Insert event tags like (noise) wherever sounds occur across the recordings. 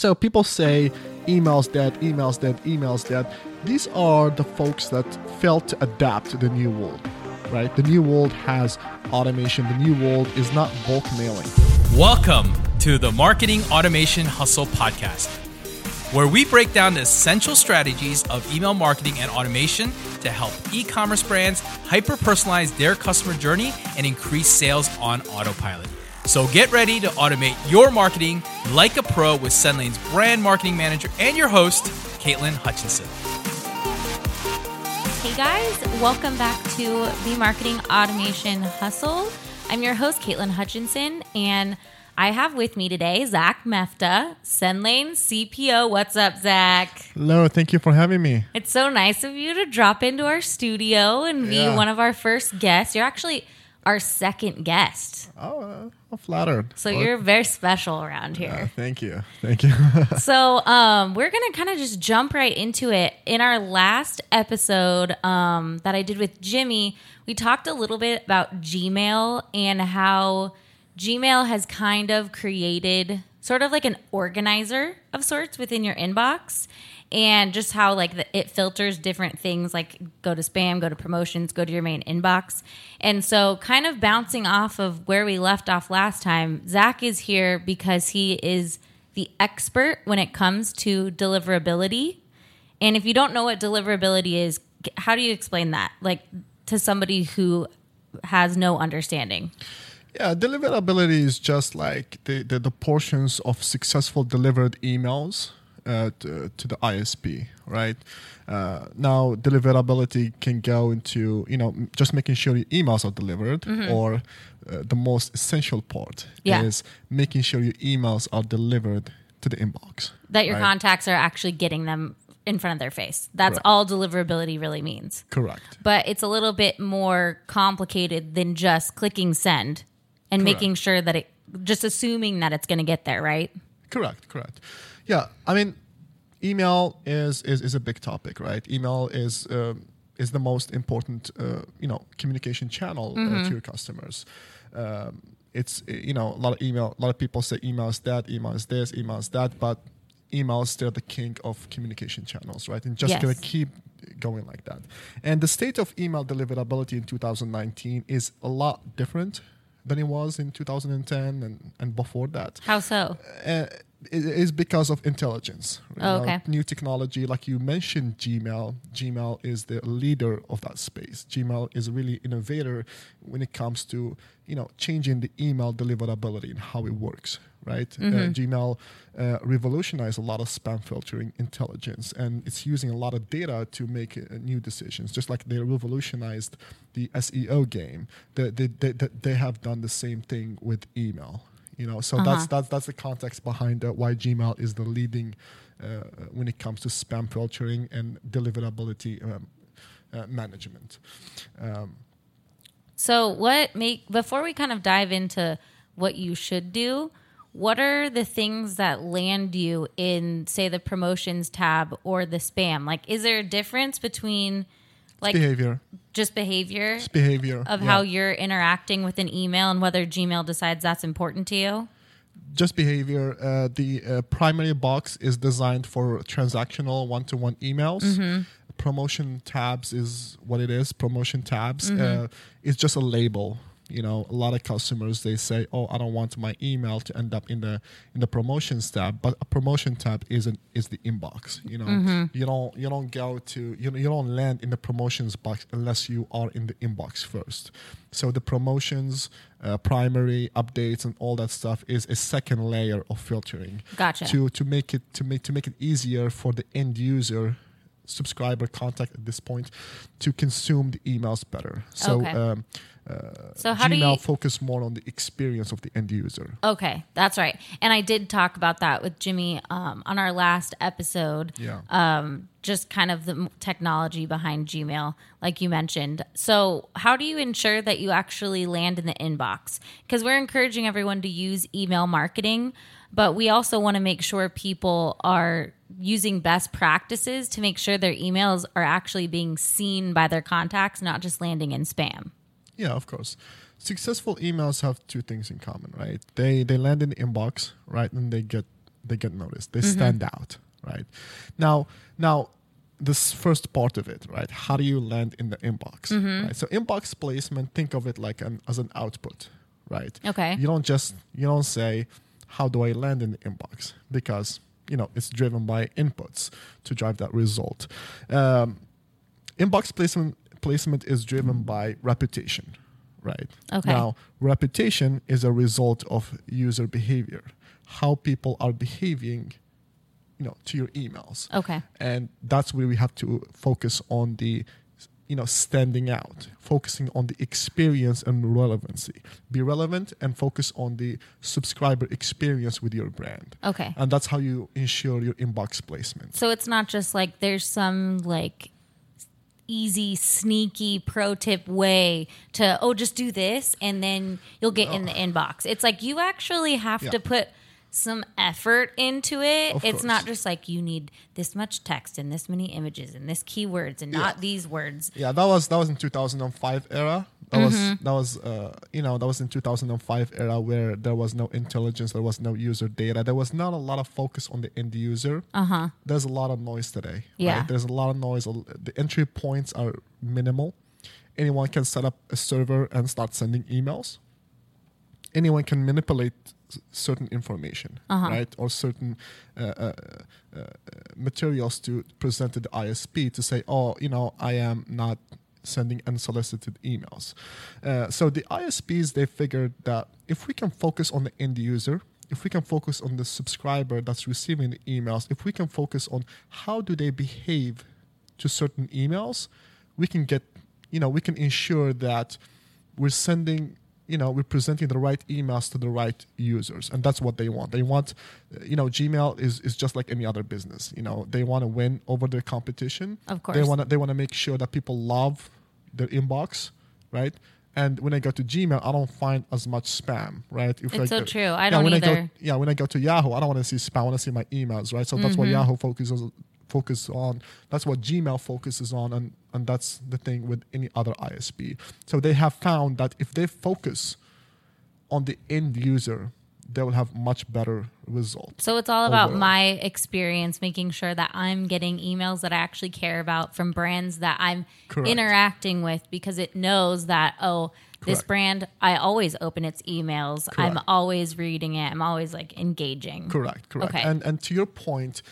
So people say emails dead, emails dead, emails dead. These are the folks that failed to adapt to the new world, right? The new world has automation. The new world is not bulk mailing. Welcome to the Marketing Automation Hustle Podcast, where we break down the essential strategies of email marketing and automation to help e commerce brands hyper personalize their customer journey and increase sales on autopilot. So get ready to automate your marketing like a pro with Sendlane's brand marketing manager and your host, Caitlin Hutchinson. Hey guys, welcome back to the Marketing Automation Hustle. I'm your host, Caitlin Hutchinson, and I have with me today Zak Meftah, Sendlane CPO. What's up, Zak? Hello, thank you for having me. It's so nice of you to drop into our studio and be Yeah. one of our first guests. You're actually our second guest. Oh, uh, I'm flattered. So Well, you're very special around uh, here. thank you. Thank you. (laughs) so um, we're gonna kind of just jump right into it. In our last episode um, that I did with Jimmy, we talked a little bit about Gmail and how Gmail has kind of created sort of like an organizer of sorts within your inbox. And just how like the, it filters different things, like go to spam, go to promotions, go to your main inbox, and so kind of bouncing off of where we left off last time. Zak is here because he is the expert when it comes to deliverability. And if you don't know what deliverability is, how do you explain that? Like to somebody who has no understanding. Yeah, deliverability is just like the, the, the portions of successful delivered emails uh, to, to the ISP, right? Uh, now, deliverability can go into you know just making sure your emails are delivered, or uh, the most essential part Yeah. is making sure your emails are delivered to the inbox. That your right? contacts are actually getting them in front of their face. That's Correct. all deliverability really means. Correct. But it's a little bit more complicated than just clicking send and Correct. making sure that it just assuming that it's going to get there, right? Correct, correct. Yeah, I mean, email is is, is a big topic, right? Email is um, is the most important, uh, you know, communication channel uh, to your customers. Um, it's uh, you know a lot of email. A lot of people say email is that, email is this, email is that, but email is still the king of communication channels, right? And just Yes. gonna keep going like that. And the state of email deliverability in 2019 is a lot different than it was in 2010 and, and before that How so? uh, is because of intelligence. Oh, okay. New technology, like you mentioned, Gmail. Gmail is the leader of that space. Gmail is really innovator when it comes to you know changing the email deliverability and how it works. Right? Uh, Mm-hmm. Gmail uh, revolutionized a lot of spam filtering intelligence, and it's using a lot of data to make uh, new decisions. Just like they revolutionized the SEO game, they, they- they have done the same thing with email you know so that's Uh-huh. that's that's the context behind uh, why gmail is the leading uh, when it comes to spam filtering and deliverability um, uh, management um, So, what make before we kind of dive into what you should do, what are the things that land you in say the promotions tab or the spam? Like is there a difference between like behavior just behavior it's behavior of yeah. how you're interacting with an email and whether Gmail decides that's important to you? just behavior uh, the uh, primary box is designed for transactional one-to-one emails Mm-hmm. promotion tabs is what it is promotion tabs Mm-hmm. uh, it's just a label you know a lot of customers they say oh i don't want my email to end up in the in the promotions tab but a promotion tab isn't is the inbox you know Mm-hmm. you don't you don't go to you, you don't land in the promotions box unless you are in the inbox first so the promotions uh, primary updates and all that stuff is a second layer of filtering Gotcha. to to make it to make to make it easier for the end user subscriber contact at this point to consume the emails better so Okay. um, So how do Gmail you focus more on the experience of the end user Okay, that's right. And I did talk about that with Jimmy um, on our last episode. Yeah. Um, just kind of the technology behind Gmail, like you mentioned. So, how do you ensure that you actually land in the inbox? Because we're encouraging everyone to use email marketing, but we also want to make sure people are using best practices to make sure their emails are actually being seen by their contacts, not just landing in spam. Yeah, of course. Successful emails have two things in common, right? They they land in the inbox, right, and they get they get noticed. They mm-hmm. stand out, right? Now, now this first part of it, right? How do you land in the inbox? Mm-hmm. Right. So inbox placement, think of it like an as an output, right? Okay. You don't just you don't say, how do I land in the inbox? Because you know it's driven by inputs to drive that result. Um, inbox placement placement is driven by reputation, right? Okay. Now, reputation is a result of user behavior, how people are behaving, you know, to your emails Okay. and that's where we have to focus on the you know standing out focusing on the experience and relevancy be relevant and focus on the subscriber experience with your brand Okay. and that's how you ensure your inbox placement So it's not just like there's some like easy, sneaky pro tip way to, oh, just do this and then you'll get in the ah. inbox. It's like you actually have Yeah. to put some effort into it. Of it's course. not just like you need this much text and this many images and this keywords and not these words. yeah that was that was in 2005 era that Mm-hmm. was that was uh, you know that was in 2005 era where there was no intelligence there was no user data there was not a lot of focus on the end user Uh-huh. there's a lot of noise today Yeah. right? there's a lot of noise the entry points are minimal anyone can set up a server and start sending emails anyone can manipulate certain information Uh-huh. right or certain uh, uh, uh, materials to present to the isp to say oh you know i am not sending unsolicited emails uh, so the isps they figured that if we can focus on the end user if we can focus on the subscriber that's receiving the emails if we can focus on how do they behave to certain emails we can get you know we can ensure that we're sending you know we're presenting the right emails to the right users and that's what they want they want uh, you know gmail is is just like any other business you know they want to win over their competition Of course they want to they want to make sure that people love their inbox right and when I go to Gmail, I don't find as much spam, right? If It's so go- true. I yeah, don't when I either. go, yeah, when I go to Yahoo, I don't want to see spam. I want to see my emails, right? So that's what Mm-hmm. Yahoo focuses focus on. That's what Gmail focuses on, and and that's the thing with any other ISP. So they have found that if they focus on the end user, they will have much better results. So it's all about Overall. my experience, making sure that I'm getting emails that I actually care about from brands that I'm Correct. interacting with because it knows that, oh, this Correct. brand, I always open its emails. I'm always reading it. I'm always like engaging. Correct, correct. Okay. And and to your point,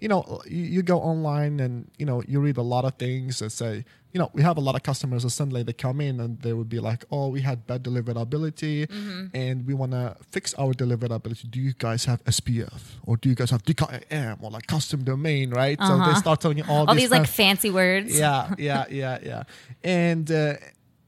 you know, you, you go online and you know you read a lot of things that say, you know, we have a lot of customers that suddenly they come in and they would be like, oh, we had bad deliverability, Mm-hmm. and we want to fix our deliverability. Do you guys have SPF or do you guys have DKIM or like custom domain, right? So they start telling you all, Uh-huh. All these these like fan- fancy words. yeah, (laughs) yeah, yeah, yeah. And uh,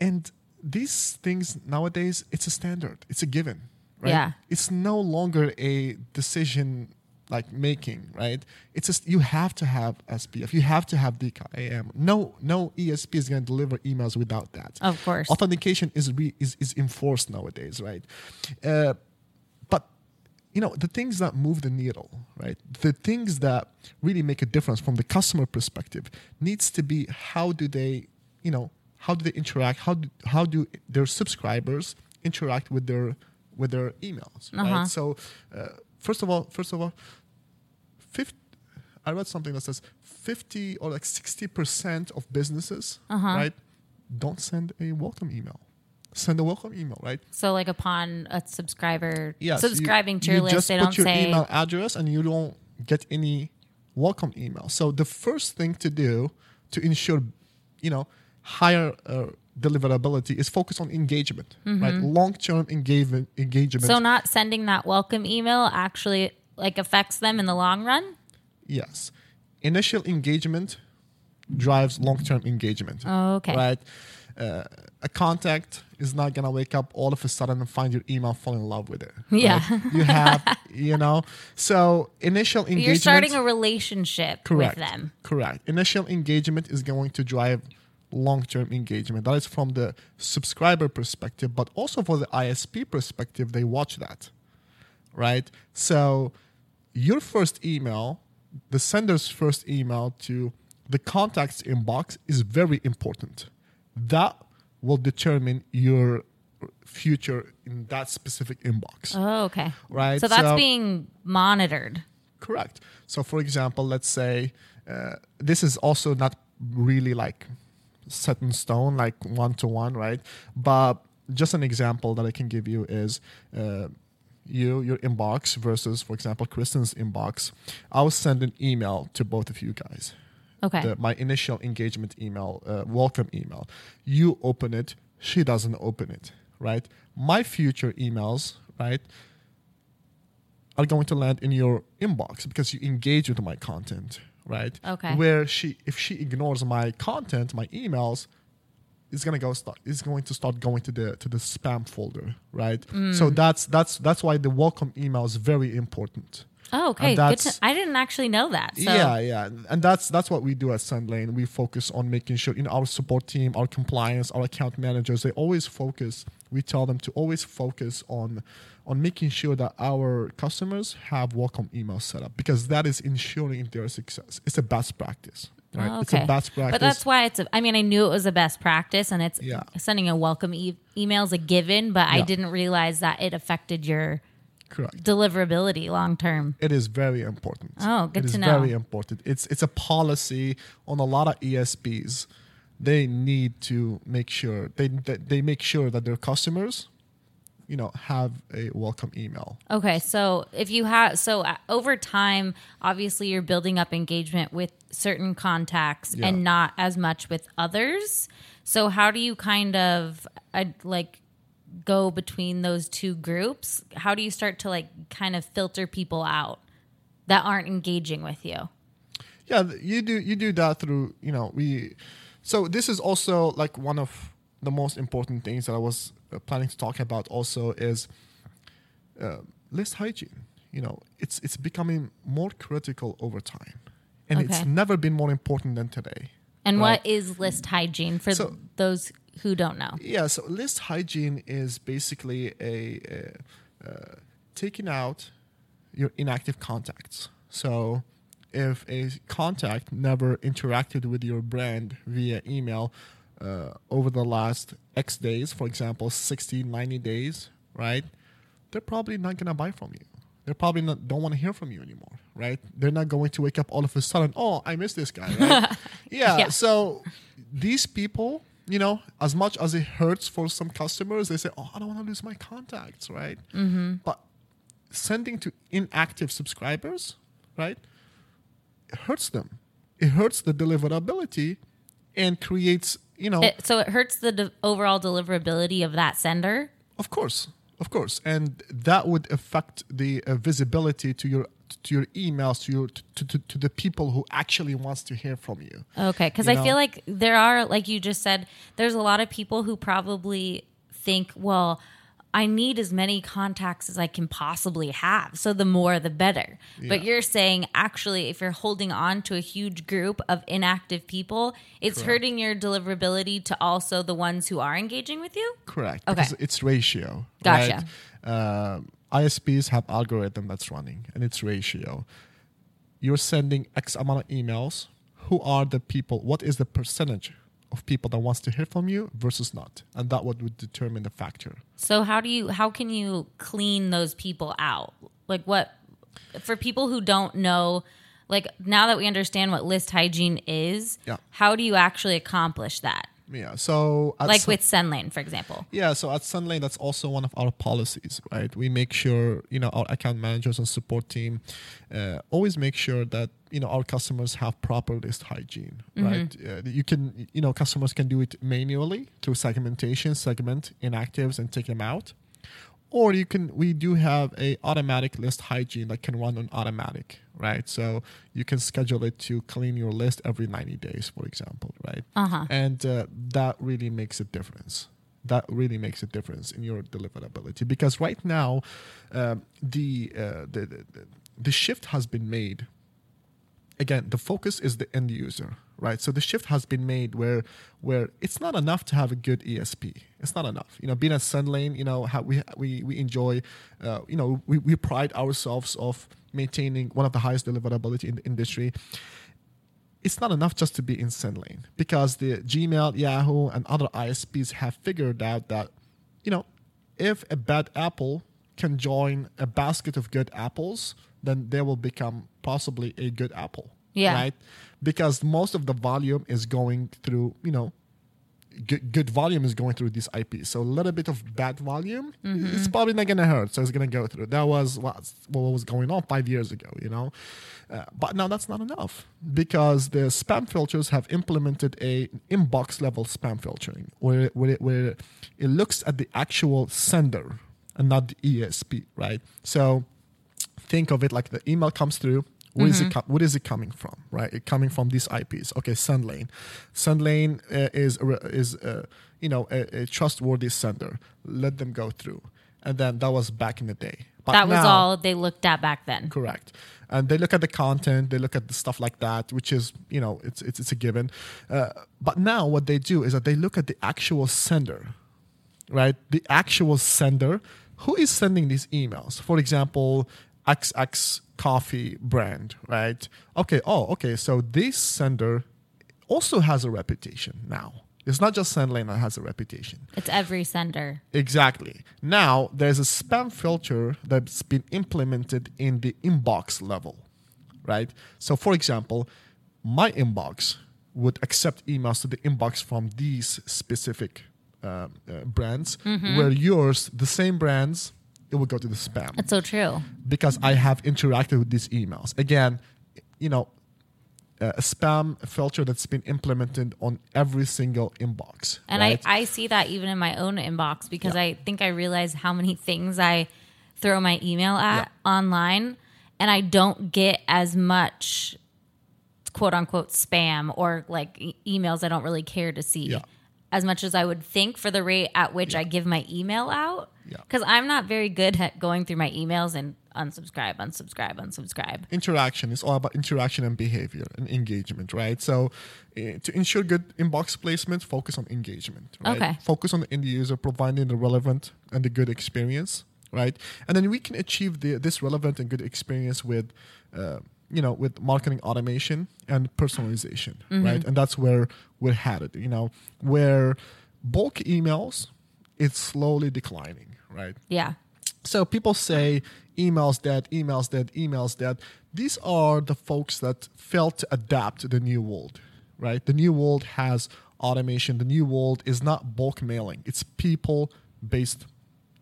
and these things nowadays, it's a standard. It's a given, right? Yeah. It's no longer a decision like making, right? It's just you have to have SPF. You have to have DKIM. No, no ESP is going to deliver emails without that. Of course. authentication is re, is is enforced nowadays, right? Uh, but you know the things that move the needle right the things that really make a difference from the customer perspective needs to be how do they you know how do they interact how do, how do their subscribers interact with their with their emails Uh-huh. right so uh, first of all first of all 50, i read something that says 50 or like 60% of businesses Uh-huh. right don't send a welcome email send a welcome email right So like upon a subscriber Yes, you- subscribing to your you list, just they put don't your say email address and you don't get any welcome email. So the first thing to do to ensure, you know, higher uh, deliverability is focused on engagement, right? Long-term engagement. Engagement. Mm-hmm. So not sending that welcome email actually like affects them in the long run. yes, initial engagement drives long-term engagement. Oh, okay. Right. Uh, a contact is not gonna wake up all of a sudden and find your email, fall in love with it. (laughs) right? Yeah. you have, you know. So initial engagement. You're starting a relationship Correct. with them. Correct. Initial engagement is going to drive long-term engagement. That is from the subscriber perspective, but also for the ISP perspective, they watch that. Right? So your first email, the sender's first email to the contacts inbox is very important. That will determine your future in that specific inbox. Oh, okay. Right, So that's so- being monitored. Correct. So, for example, let's say uh, this is also not really like set in stone, like one to one, right? But just an example that I can give you is uh, you, your inbox versus, for example, Kristen's inbox. I will send an email to both of you guys. Okay. The, my initial engagement email, uh, welcome email. You open it, she doesn't open it, right? My future emails, right, are going to land in your inbox because you engage with my content, right? Okay. Where she, if she ignores my content, my emails, it's gonna go start. It's going to start going to the to the spam folder, right? Mm. So that's that's that's why the welcome email is very important. oh, okay. Good to, I didn't actually know that. So. Yeah, yeah, and that's that's what we do at Sendlane. We focus on making sure, you know, our support team, our compliance, our account managers, they always focus. We tell them to always focus on on making sure that our customers have welcome emails set up because that is ensuring their success. It's a best practice, right? Oh, It's a best practice. But that's why it's. A, I mean, I knew it was a best practice, and it's Yeah. sending a welcome e- email is a given. But I didn't realize that it affected your correct. deliverability long term. It is very important. Oh, good It to know. very important. It's it's a policy on a lot of ESPs. They need to make sure they they, make sure that their customers, you know, have a welcome email. Okay, so if you have so uh, over time, obviously you're building up engagement with certain contacts Yeah. and not as much with others. So how do you kind of uh, like go between those two groups? How do you start to like kind of filter people out that aren't engaging with you? Yeah, you do you do that through you know we. So this is also like one of the most important things that I was uh, planning to talk about. Also is uh, list hygiene. You know, it's it's becoming more critical over time, and it's never been more important than today. And Right. what is list hygiene for So- those who don't know? Yeah, so list hygiene is basically a, uh uh, taking out your inactive contacts. So if a contact never interacted with your brand via email uh, over the last X days, for example, 60, 90 days, right? They're probably not going to buy from you. They're probably not don't want to hear from you anymore, right? They're not going to wake up all of a sudden, oh, I miss this guy, right? (laughs) yeah, Yeah. So these people, you know, as much as it hurts for some customers, they say, oh, I don't want to lose my contacts, right? Mm-hmm. But sending to inactive subscribers, right? It hurts them. It hurts the deliverability and creates, you know, It, so it hurts the de- overall deliverability of that sender. of course, of course, and that would affect the uh, visibility to your to your emails to your to, to, to the people who actually wants to hear from you. Okay, because I know? feel like there are, like you just said, there's a lot of people who probably think, well, I need as many contacts as I can possibly have. So the more, the better. But you're saying actually, if you're holding on to a huge group of inactive people, it's Correct. hurting your deliverability to also the ones who are engaging with you. Correct. Okay. Because it's ratio. Gotcha. Right? Um, ISPs have algorithm that's running, and it's ratio. You're sending X amount of emails. Who are the people? What is the percentage of people that wants to hear from you versus not? And that would, would determine the factor. So how do you how can you clean those people out? Like what for people who don't know like now that we understand what list hygiene is, Yeah. how do you actually accomplish that? Yeah. So Like some- with Sendlane, for example. Yeah, so at Sendlane, that's also one of our policies, right? We make sure, you know, our account managers and support team uh, always make sure that, you know, our customers have proper list hygiene, right? Uh, you can, you know, customers can do it manually through segmentation, segment inactives and take them out. Or you can, we do have a automatic list hygiene that can run on automatic, right? So you can schedule it to clean your list every 90 days, for example, right? Uh-huh. And uh, that really makes a difference. That really makes a difference in your deliverability because right now, um, the, uh, the, the the the shift has been made. Again, the focus is the end user, right? So the shift has been made where where it's not enough to have a good ESP. It's not enough. You know, being at Sendlane, you know, how we we we enjoy, uh, you know, we, we pride ourselves of maintaining one of the highest deliverability in the industry it's not enough just to be in SendLane because the Gmail, Yahoo, and other ISPs have figured out that, you know, if a bad apple can join a basket of good apples, then they will become possibly a good apple. Yeah. Right? Because most of the volume is going through, you know, good, good volume is going through these IPs. So a little bit of bad volume, it's probably not going to hurt. So it's going to go through. That was what, what was going on five years ago, you know. Uh, but now that's not enough because the spam filters have implemented a inbox level spam filtering where, where, it, where it looks at the actual sender and not the ESP, right? So think of it like the email comes through. Where is it? Com- what is it coming from? Right? It coming from these IPs. Okay, SendLane. SendLane uh, is a is uh, you know a, a trustworthy sender. Let them go through. And then that was back in the day. But that was now- all they looked at back then. Correct. And they look at the content, they look at the stuff like that, which is, you know, it's it's, it's a given. Uh, but now what they do is that they look at the actual sender, right? The actual sender. Who is sending these emails? For example, XX coffee brand, right? Okay, oh, okay. So this sender also has a reputation now. It's not just SendLane that has a reputation. It's every sender. Exactly. Now there's a spam filter that's been implemented in the inbox level, right? So, for example, my inbox would accept emails to the inbox from these specific um, uh, brands, where yours, the same brands, it would go to the spam It's so true. because I have interacted with these emails. Again, you know, uh, a spam filter that's been implemented on every single inbox. And right? I, I see that even in my own inbox because Yeah. I think I realize how many things I throw my email at online and I don't get as much quote unquote spam or like e- emails I don't really care to see Yeah. As much as I would think for the rate at which I give my email out. Yeah. Because I'm not very good at going through my emails and unsubscribe, unsubscribe, unsubscribe. interaction is all about interaction and behavior and engagement right so uh, to ensure good inbox placement focus on engagement right Okay. focus on the end user providing the relevant and the good experience right and then we can achieve the, this relevant and good experience with uh, you know with marketing automation and personalization mm-hmm. right and that's where we're headed you know where bulk emails it's slowly declining right Yeah. so people say emails dead, emails dead, emails dead. These are the folks that failed to adapt to the new world, right? The new world has automation. The new world is not bulk mailing; it's people-based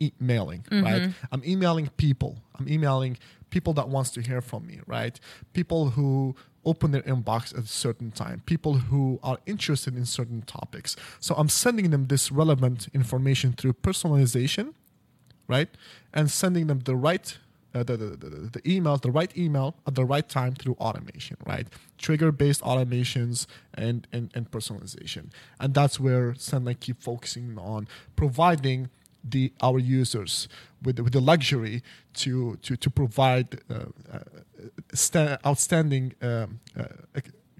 e- mailing, right? I'm emailing people. I'm emailing people that wants to hear from me, right? People who open their inbox at a certain time, people who are interested in certain topics. So I'm sending them this relevant information through personalization right? And sending them the right uh, the, the, the, the email, the right email at the right time through automation, right? Trigger based automations and, and, and personalization. And that's where Sendlane keep focusing on providing the our users with, the- with the luxury to to, to provide uh, uh, sta- outstanding um, uh,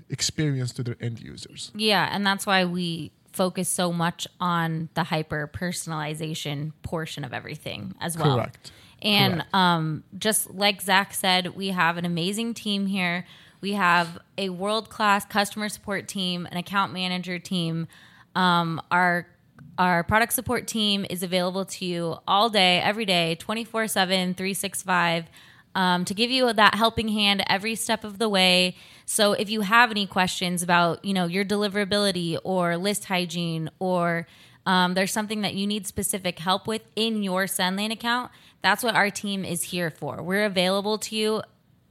experience to their end users. Yeah, and that's why we focus so much on the hyper personalization portion of everything as well. Correct. And Correct. um, just like Zak said, we have an amazing team here. We have a world class customer support team, an account manager team. Um, our our product support team is available to you all day, every day, 24 7, 365, um, to give you that helping hand every step of the way. So if you have any questions about, you know, your deliverability or list hygiene or um, there's something that you need specific help with in your SendLane account, that's what our team is here for. We're available to you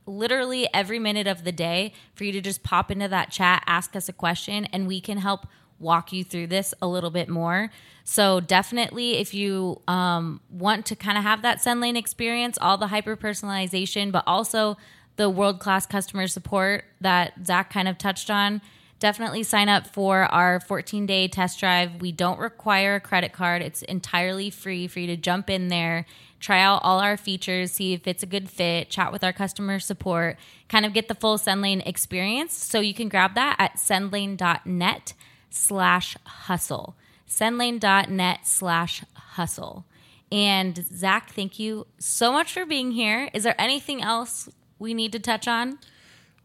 literally every minute of the day for you to just pop into that chat, ask us a question, and we can help walk you through this a little bit more. So definitely, if you um, want to kind of have that SendLane experience, all the hyper personalization, but also the world class customer support that Zak kind of touched on, definitely sign up for our 14 day test drive. We don't require a credit card, it's entirely free for you to jump in there, try out all our features, see if it's a good fit, chat with our customer support, kind of get the full SendLane experience. So you can grab that at sendlane.net slash hustle. Sendlane.net slash hustle. And Zak, thank you so much for being here. Is there anything else we need to touch on?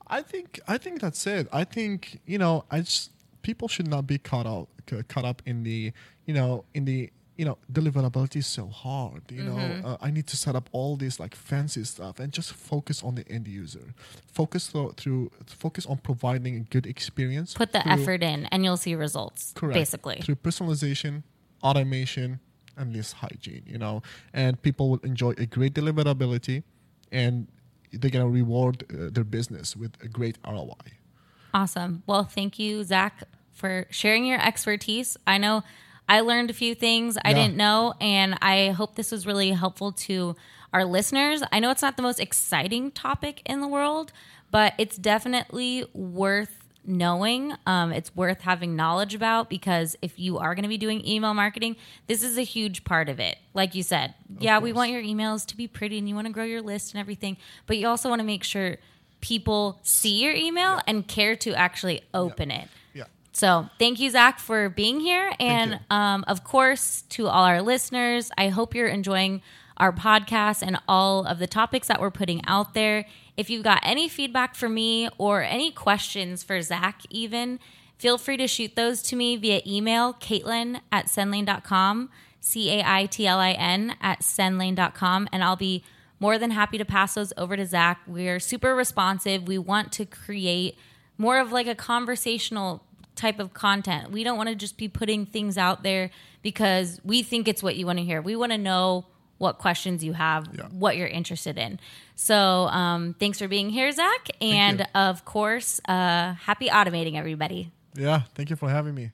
I think I think that's it. I think you know, I just people should not be caught up caught up in the you know in the you know, deliverability is so hard. You know, Mm-hmm. uh, I need to set up all this like fancy stuff and just focus on the end user. Focus through, through focus on providing a good experience. Put the through- effort in, and you'll see results. correct Basically. through personalization, automation, and list hygiene. You know, and people will enjoy a great deliverability, and they're gonna reward uh, their business with a great ROI. Awesome. Well, thank you, Zak, for sharing your expertise. I know I learned a few things I Yeah. didn't know, and I hope this was really helpful to our listeners. I know it's not the most exciting topic in the world, but it's definitely worth knowing. Um, it's worth having knowledge about because if you are going to be doing email marketing, this is a huge part of it. Like you said, yeah, we want your emails to be pretty and you want to grow your list and everything, but you also want to make sure people see your email and care to actually open it. So thank you, Zak, for being here. And um, of course, to all our listeners, I hope you're enjoying our podcast and all of the topics that we're putting out there. If you've got any feedback for me or any questions for Zak, even, feel free to shoot those to me via email, caitlin at sendlane.com, C A I T L I N at sendlane.com, and I'll be more than happy to pass those over to Zak. We're super responsive. We want to create more of like a conversational type of content. We don't want to just be putting things out there because we think it's what you want to hear. We want to know what questions you have, Yeah. what you're interested in. So, um, thanks for being here, Zak. And of course, uh, happy automating, everybody. Yeah. Thank you for having me.